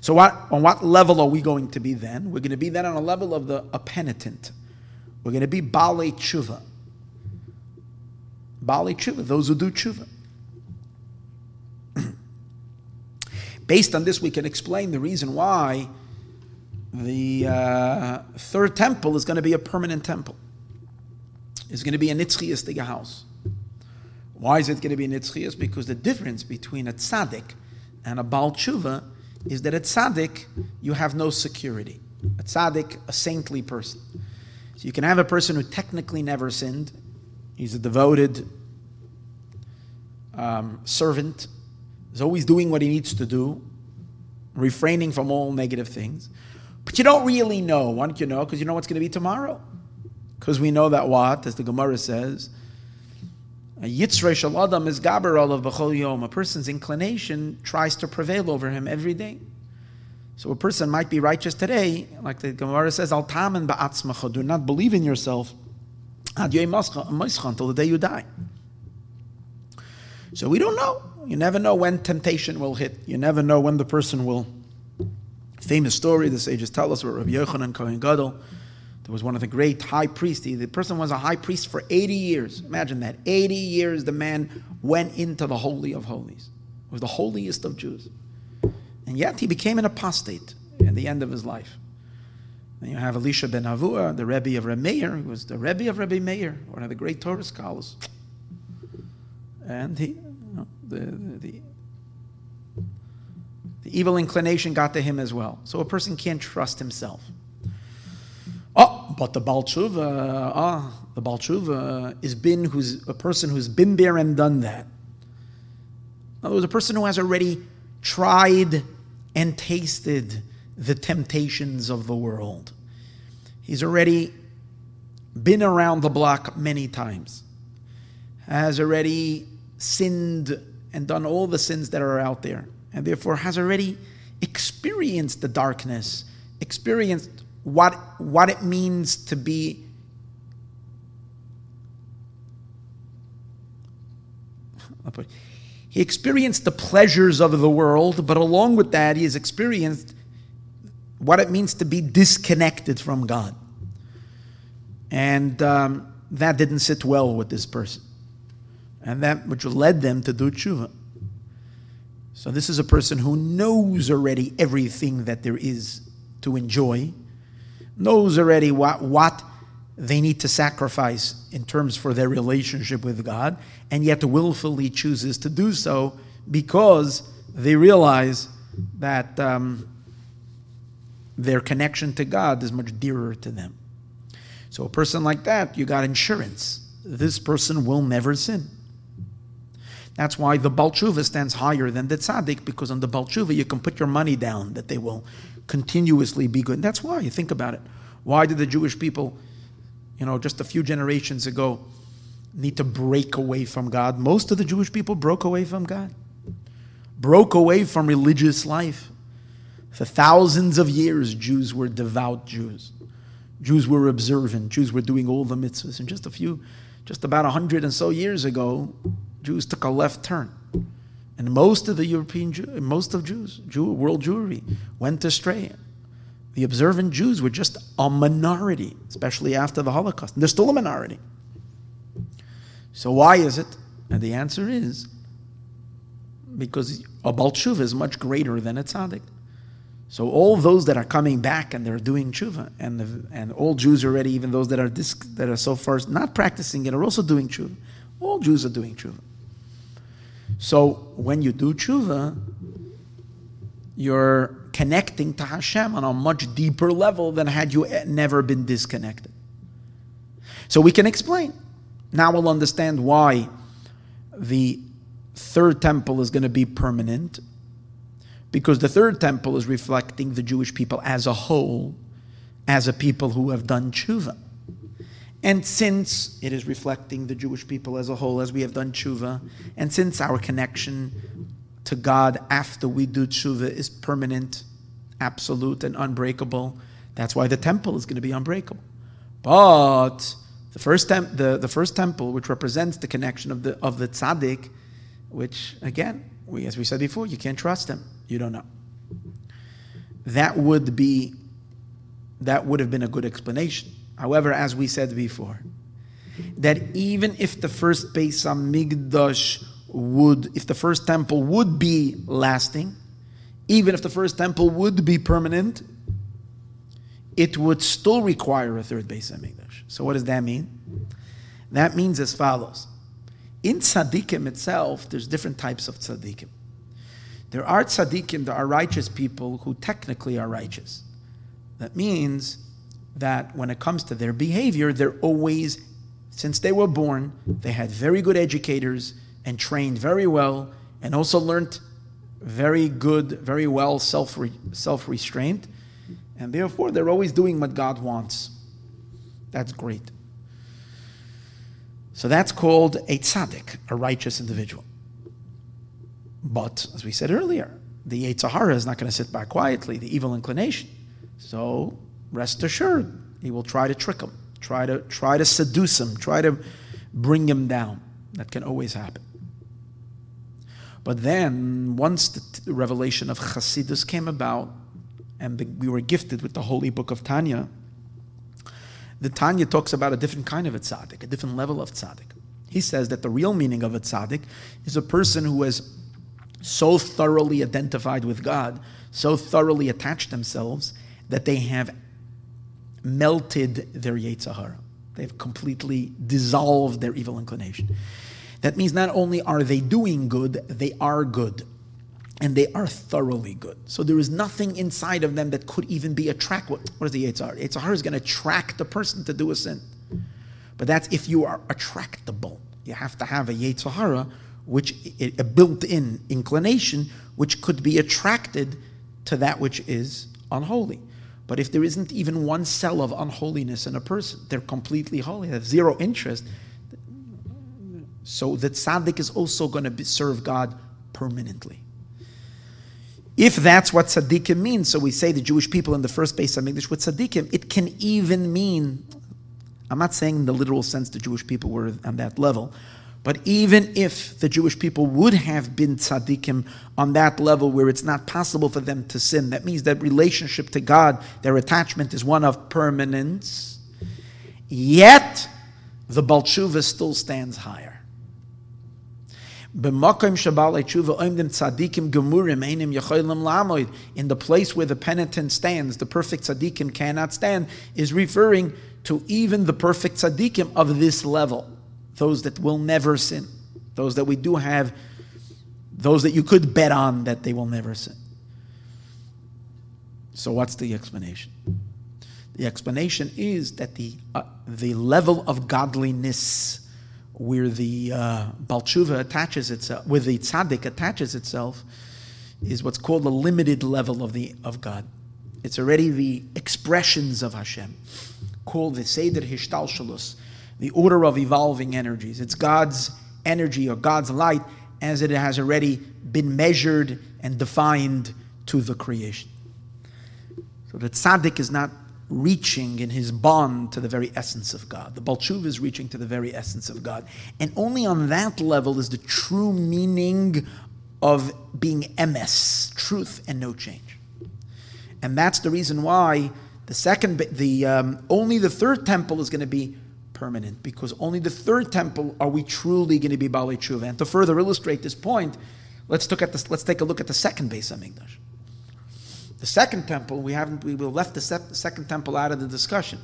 So what, on what level are we going to be then? We're going to be then on a level of the a penitent. We're going to be Baalei Tshuva. Baalei Tshuva, those who do Tshuva. (clears throat) Based on this, we can explain the reason why the uh, third temple is going to be a permanent temple. It's going to be a nitzchias house. Why is it going to be nitzchias? Because the difference between a tzaddik and a Baal Tshuva is that a tzaddik, you have no security. A tzaddik, a saintly person. So you can have a person who technically never sinned. He's a devoted um, servant He's always doing what he needs to do, refraining from all negative things. But you don't really know. Why don't you know? Because you know what's going to be tomorrow. Because we know that what, as the Gemara says, a yitzrei shaladam is gaber of b'chol yom. A person's inclination tries to prevail over him every day. So a person might be righteous today, like the Gemara says, al tamen ba'atzmacha. Do not believe in yourself ad until the day you die. So we don't know. You never know when temptation will hit. You never know when the person will. Famous story the sages tell us about Rabbi Yochanan Kohen Gadol. There was one of the great high priests. The person was a high priest for 80 years. Imagine that. 80 years the man went into the Holy of Holies. It was the holiest of Jews. And yet he became an apostate at the end of his life. Then you have Elisha ben Avuya, the Rebbe of Rebbe Meir, who was the Rebbe of Rebbe Meir, one of the great Torah scholars. And he, the, the, The evil inclination got to him as well. So a person can't trust himself. But the Baal Tshuva, ah, the Baal Tshuva is been who's a person who's been there and done that. In other words, a person who has already tried and tasted the temptations of the world. He's already been around the block many times, has already sinned and done all the sins that are out there, and therefore has already experienced the darkness, experienced what, what it means to be he experienced the pleasures of the world, but along with that, he has experienced what it means to be disconnected from God. And um, that didn't sit well with this person. And that which led them to do tshuva. So, this is a person who knows already everything that there is to enjoy, knows already what, what they need to sacrifice in terms for their relationship with God, and yet willfully chooses to do so because they realize that um, their connection to God is much dearer to them. So, a person like that, you got insurance. This person will never sin. That's why the Baal Tshuva stands higher than the Tzaddik, because on the Baal Tshuva you can put your money down that they will continuously be good. And that's why, you think about it. Why did the Jewish people you know, just a few generations ago, need to break away from God. Most of the Jewish people broke away from God, broke away from religious life. For thousands of years, Jews were devout Jews. Jews were observant. Jews were doing all the mitzvahs. And just a few, just about a hundred and so years ago, Jews took a left turn. And most of the European, most of Jews, Jew, world Jewry, went astray the observant Jews were just a minority, especially after the Holocaust. And they're still a minority. So why is it? And the answer is because a Baal Tshuva is much greater than a tzaddik. So all those that are coming back and they're doing tshuva, and the, and all Jews already, even those that are dis, that are so far not practicing it, are also doing tshuva. All Jews are doing tshuva. So when you do tshuva, you're connecting to Hashem on a much deeper level than had you never been disconnected. So we can explain. Now we'll understand why the third temple is going to be permanent. Because the third temple is reflecting the Jewish people as a whole, as a people who have done tshuva. And since it is reflecting the Jewish people as a whole, as we have done tshuva, and since our connection to God after we do tshuva is permanent, absolute, and unbreakable. That's why the temple is going to be unbreakable. But the first, tem- the, the first temple, which represents the connection of the, of the tzaddik, which, again, we, as we said before, you can't trust him. You don't know. That would be, that would have been a good explanation. However, as we said before, that even if the first Beis Hamikdash would, if the first temple would be lasting, even if the first temple would be permanent, it would still require a third Beis Hamikdash. So what does that mean? That means as follows. In tzaddikim itself, there's different types of tzaddikim. There are tzaddikim, there are righteous people who technically are righteous. That means that when it comes to their behavior, they're always, since they were born, they had very good educators, and trained very well and also learned very good, very well self self restraint, and therefore they're always doing what God wants. That's great. So that's called a tzaddik, a righteous individual. But as we said earlier, the Yetzer Hara is not going to sit back quietly, the evil inclination. So rest assured, he will try to trick him, try to try to seduce him, try to bring him down. That can always happen. But then, once the revelation of Chasidus came about, and we were gifted with the holy book of Tanya, the Tanya talks about a different kind of a tzaddik, a different level of tzaddik. He says that the real meaning of a tzaddik is a person who has so thoroughly identified with God, so thoroughly attached themselves, that they have melted their Yetzer Hara. They've completely dissolved their evil inclination. That means not only are they doing good, they are good. and they are thoroughly good. So there is nothing inside of them that could even be attract. What, what is the? Yetzer Hara is going to attract the person to do a sin. But that's if you are attractable. You have to have a Yetzer Hara, which a built-in inclination, which could be attracted to that which is unholy. But if there isn't even one cell of unholiness in a person, they're completely holy, they have zero interest. So the tzaddik is also going to serve God permanently. If that's what tzaddikim means, so we say the Jewish people in the first Beis Hamikdash with tzaddikim, it can even mean, I'm not saying in the literal sense the Jewish people were on that level, but even if the Jewish people would have been tzaddikim on that level where it's not possible for them to sin, that means that relationship to God, their attachment is one of permanence, yet the Baal Tshuva still stands higher. In the place where the penitent stands, the perfect tzaddikim cannot stand, is referring to even the perfect tzaddikim of this level, those that will never sin, those that we do have, those that you could bet on that they will never sin. So, what's the explanation? The explanation is that the uh, the level of godliness where the uh, Baal Tshuva attaches itself, where the tzaddik attaches itself, is what's called the limited level of the of God. It's already the expressions of Hashem, called the Seder Hishtalshalus, the order of evolving energies. It's God's energy or God's light as it has already been measured and defined to the creation. So the tzaddik is not reaching in his bond to the very essence of God. The Balchuv is reaching to the very essence of God. And only on that level is the true meaning of being emes, truth and no change. And that's the reason why the second, the um, only the third temple is going to be permanent, because only the third temple are we truly going to be Baalei Tshuva. And to further illustrate this point, let's look at this. Let's take a look at the second base Beis Hamikdash. The second temple, we haven't, we will left the second temple out of the discussion.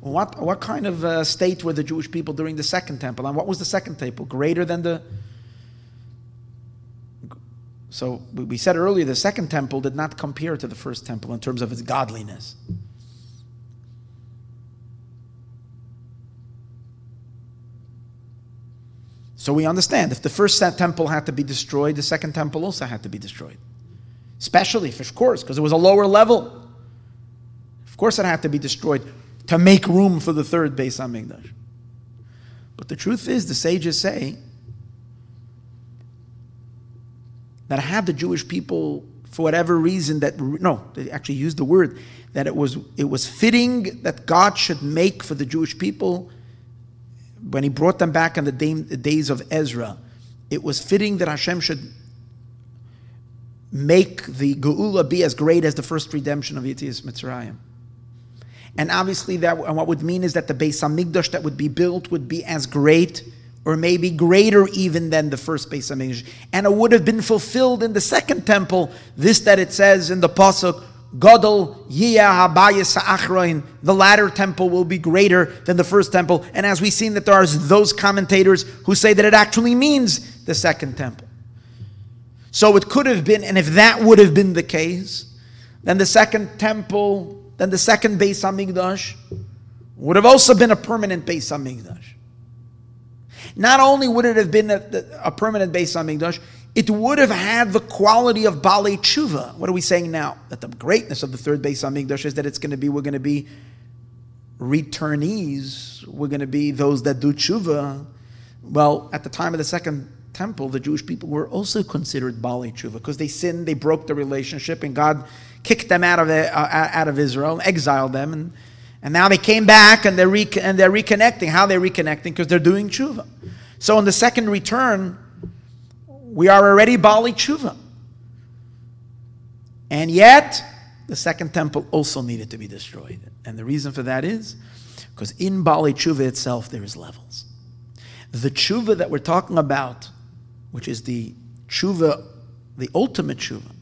What, what kind of uh, state were the Jewish people during the second temple? And what was the second temple? Greater than the. So we said earlier the second temple did not compare to the first temple in terms of its godliness. So we understand if the first temple had to be destroyed, the second temple also had to be destroyed. Especially, if, of course, because it was a lower level. Of course, it had to be destroyed to make room for the third Beis Hamikdash. But the truth is, the sages say that had the Jewish people, for whatever reason, that no, they actually used the word that it was it was fitting that God should make for the Jewish people when He brought them back in the, day, the days of Ezra. It was fitting that Hashem should make the Geula be as great as the first redemption of Yetzias Mitzrayim. And obviously, that and what would mean is that the Beis Hamikdash that would be built would be as great, or maybe greater even than the first Beis Hamikdash, and it would have been fulfilled in the second temple. This that it says in the pasuk, Yiyah Habayis the latter temple will be greater than the first temple. And as we've seen that there are those commentators who say that it actually means the second temple. So it could have been, and if that would have been the case, then the second temple, then the second Beis Hamikdash would have also been a permanent Beis Hamikdash. Not only would it have been a, a permanent Beis Hamikdash, it would have had the quality of Baalei Tshuva. What are we saying now? That the greatness of the third Beis Hamikdash is that it's going to be, we're going to be returnees. We're going to be those that do Tshuva. Well, at the time of the second temple, the Jewish people were also considered Baalei Tshuva because they sinned, they broke the relationship, and God kicked them out of, uh, out of Israel, exiled them, and, and now they came back and they're, re- and they're reconnecting. How they're reconnecting? Because they're doing Tshuva. So in the second return, we are already Baalei Tshuva. And yet, the second temple also needed to be destroyed. And the reason for that is because in Baalei Tshuva itself, there is levels. The tshuva that we're talking about which is the tshuva, the ultimate tshuva,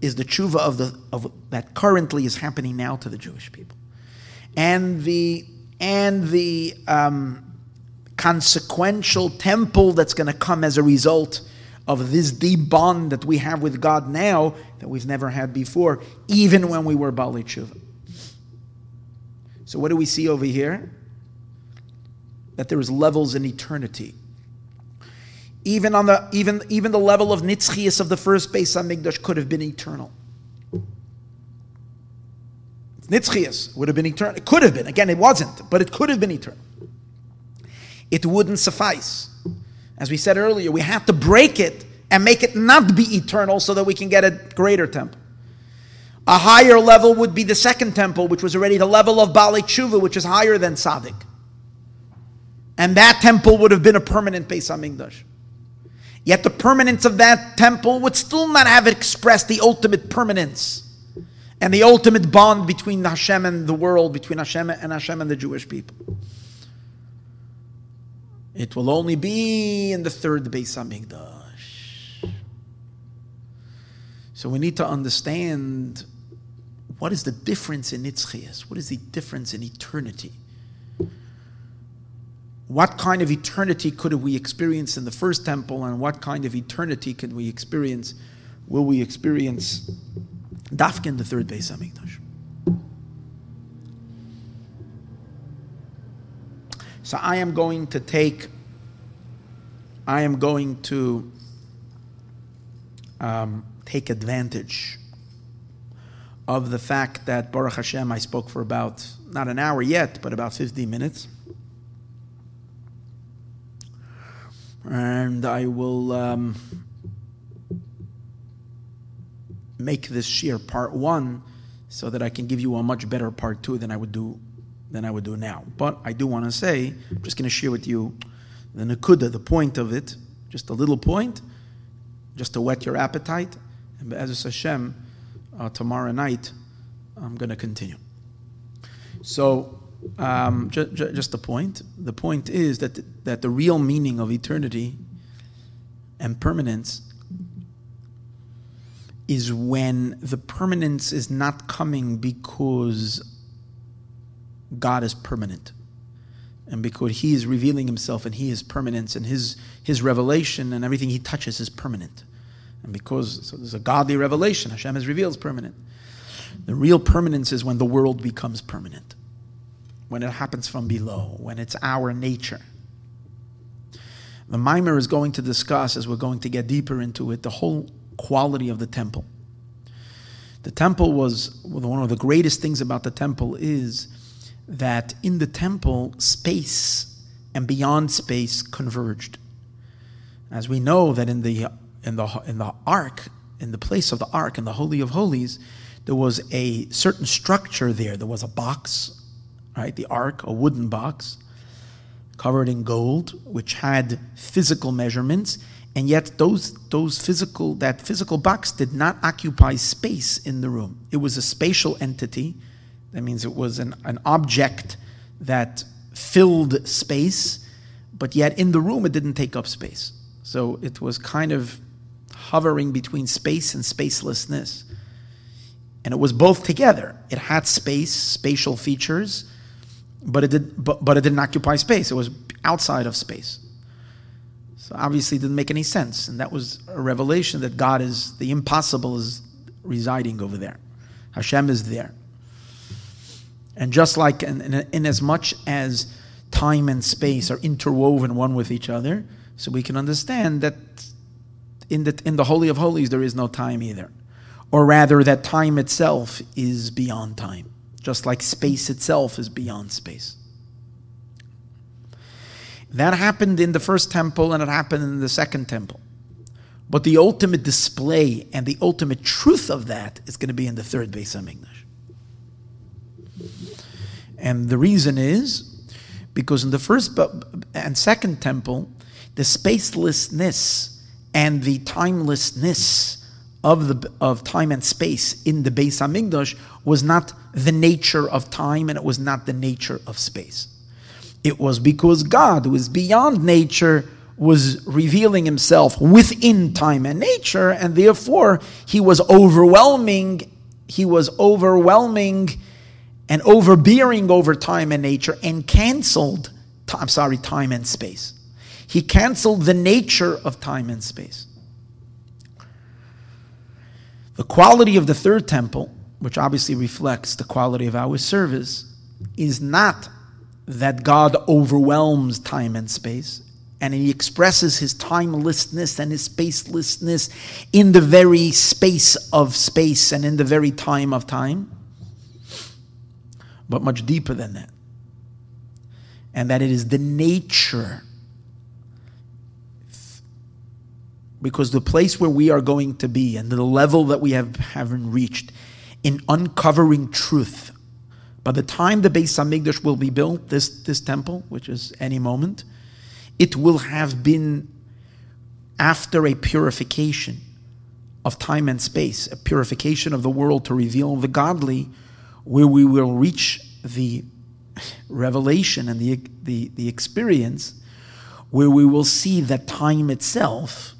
is the tshuva of the of that currently is happening now to the Jewish people, and the and the um, consequential temple that's going to come as a result of this deep bond that we have with God now that we've never had before, even when we were Baalei Tshuva. So, what do we see over here? That there is levels in eternity. Even on the even even the level of nitzchias of the first base Beis Hamikdash could have been eternal. Nitzchias would have been eternal. It could have been. Again, it wasn't, but it could have been eternal. It wouldn't suffice. As we said earlier, we have to break it and make it not be eternal so that we can get a greater temple. A higher level would be the second temple, which was already the level of Baalei Tshuva, which is higher than tzaddik. And that temple would have been a permanent Beis Hamikdash. Yet the permanence of that temple would still not have expressed the ultimate permanence and the ultimate bond between Hashem and the world, between Hashem and Hashem and the Jewish people. It will only be in the third Beis Hamikdash. So we need to understand what is the difference in Nitzchias? What is the difference in eternity? What kind of eternity could we experience in the first temple, and what kind of eternity can we experience? Will we experience Dafkin, the third Beis Hamikdash. So I am going to take, I am going to um, take advantage of the fact that Baruch Hashem, I spoke for about, not an hour yet, but about 15 minutes. And I will. Um, make this shiur part one so that I can give you a much better part two than I would do than I would do now. But I do want to say, I'm just going to share with you the nakuda, the point of it, just a little point, just to whet your appetite. And as Hashem, uh, tomorrow night, I'm going to continue. So, um, ju- ju- just the point. The point is that that the real meaning of eternity and permanence is when the permanence is not coming because God is permanent. And because he is revealing himself and he is permanence and his his revelation and everything he touches is permanent. And because so there's a godly revelation Hashem has revealed permanent. The real permanence is when the world becomes permanent. When it happens from below when it's our nature. The maamar is going to discuss as we're going to get deeper into it the whole quality of the temple. The temple was one of the greatest things about the temple is that in the temple, space and beyond space converged. As we know that in the in the in the ark, in the place of the ark, in the holy of holies, there was a certain structure there. There was a box, right? The ark, a wooden box, covered in gold, which had physical measurements and yet those those physical that physical box did not occupy space in the room it was a spatial entity that means it was an, an object that filled space but yet in the room it didn't take up space so it was kind of hovering between space and spacelessness and it was both together it had space spatial features but it did but, but it didn't occupy space it was outside of space so obviously it didn't make any sense. And that was a revelation that God is, the impossible is residing over there. Hashem is there. And just like in, in, in, as much as time and space are interwoven one with each other, so we can understand that in the, in the Holy of Holies there is no time either. Or rather, that time itself is beyond time, just like space itself is beyond space. That happened in the first temple and it happened in the second temple. But the ultimate display and the ultimate truth of that is going to be in the third Beis Hamikdash. And the reason is because in the first and second temple, the spacelessness and the timelessness of the of time and space in the Beis Hamikdash was not the nature of time and it was not the nature of space. It was because God, who is beyond nature, was revealing himself within time and nature, and therefore he was overwhelming, he was overwhelming and overbearing over time and nature and canceled, I'm sorry, time and space. He canceled the nature of time and space. The quality of the third temple, which obviously reflects the quality of our service, is not that God overwhelms time and space, and he expresses his timelessness and his spacelessness in the very space of space and in the very time of time, but much deeper than that. And that it is the nature because the place where we are going to be and the level that we have haven't reached in uncovering truth by the time the Beis Hamikdash will be built, this, this temple, which is any moment, it will have been after a purification of time and space, a purification of the world to reveal the godly, where we will reach the revelation and the, the, the experience where we will see that time itself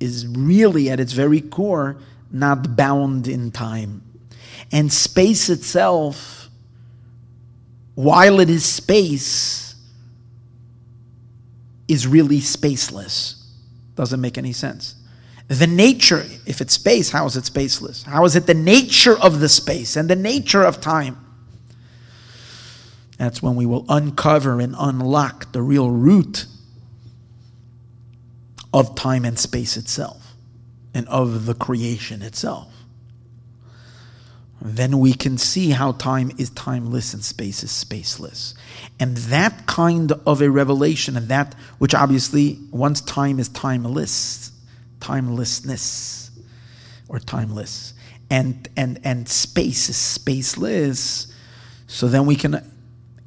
is really at its very core not bound in time. And space itself, while it is space, is really spaceless. Doesn't make any sense. The nature, if it's space, how is it spaceless? How is it the nature of the space and the nature of time? That's when we will uncover and unlock the real root of time and space itself and of the creation itself. Then we can see how time is timeless and space is spaceless. And that kind of a revelation, and that which obviously, once time is timeless, timelessness, or timeless, and, and, and space is spaceless, so then we can,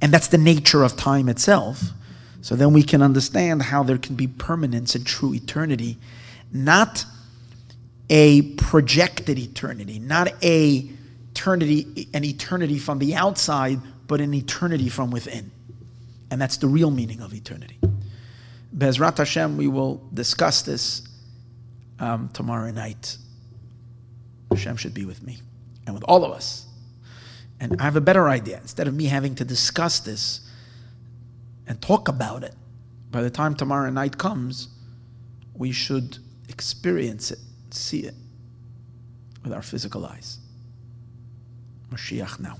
and that's the nature of time itself so then we can understand how there can be permanence and true eternity, not a projected eternity, not a eternity, an eternity from the outside, but an eternity from within. And that's the real meaning of eternity. Bezrat Hashem, we will discuss this um, tomorrow night. Hashem should be with me and with all of us. And I have a better idea. Instead of me having to discuss this, and talk about it. By the time tomorrow night comes, we should experience it, see it with our physical eyes. Mashiach now.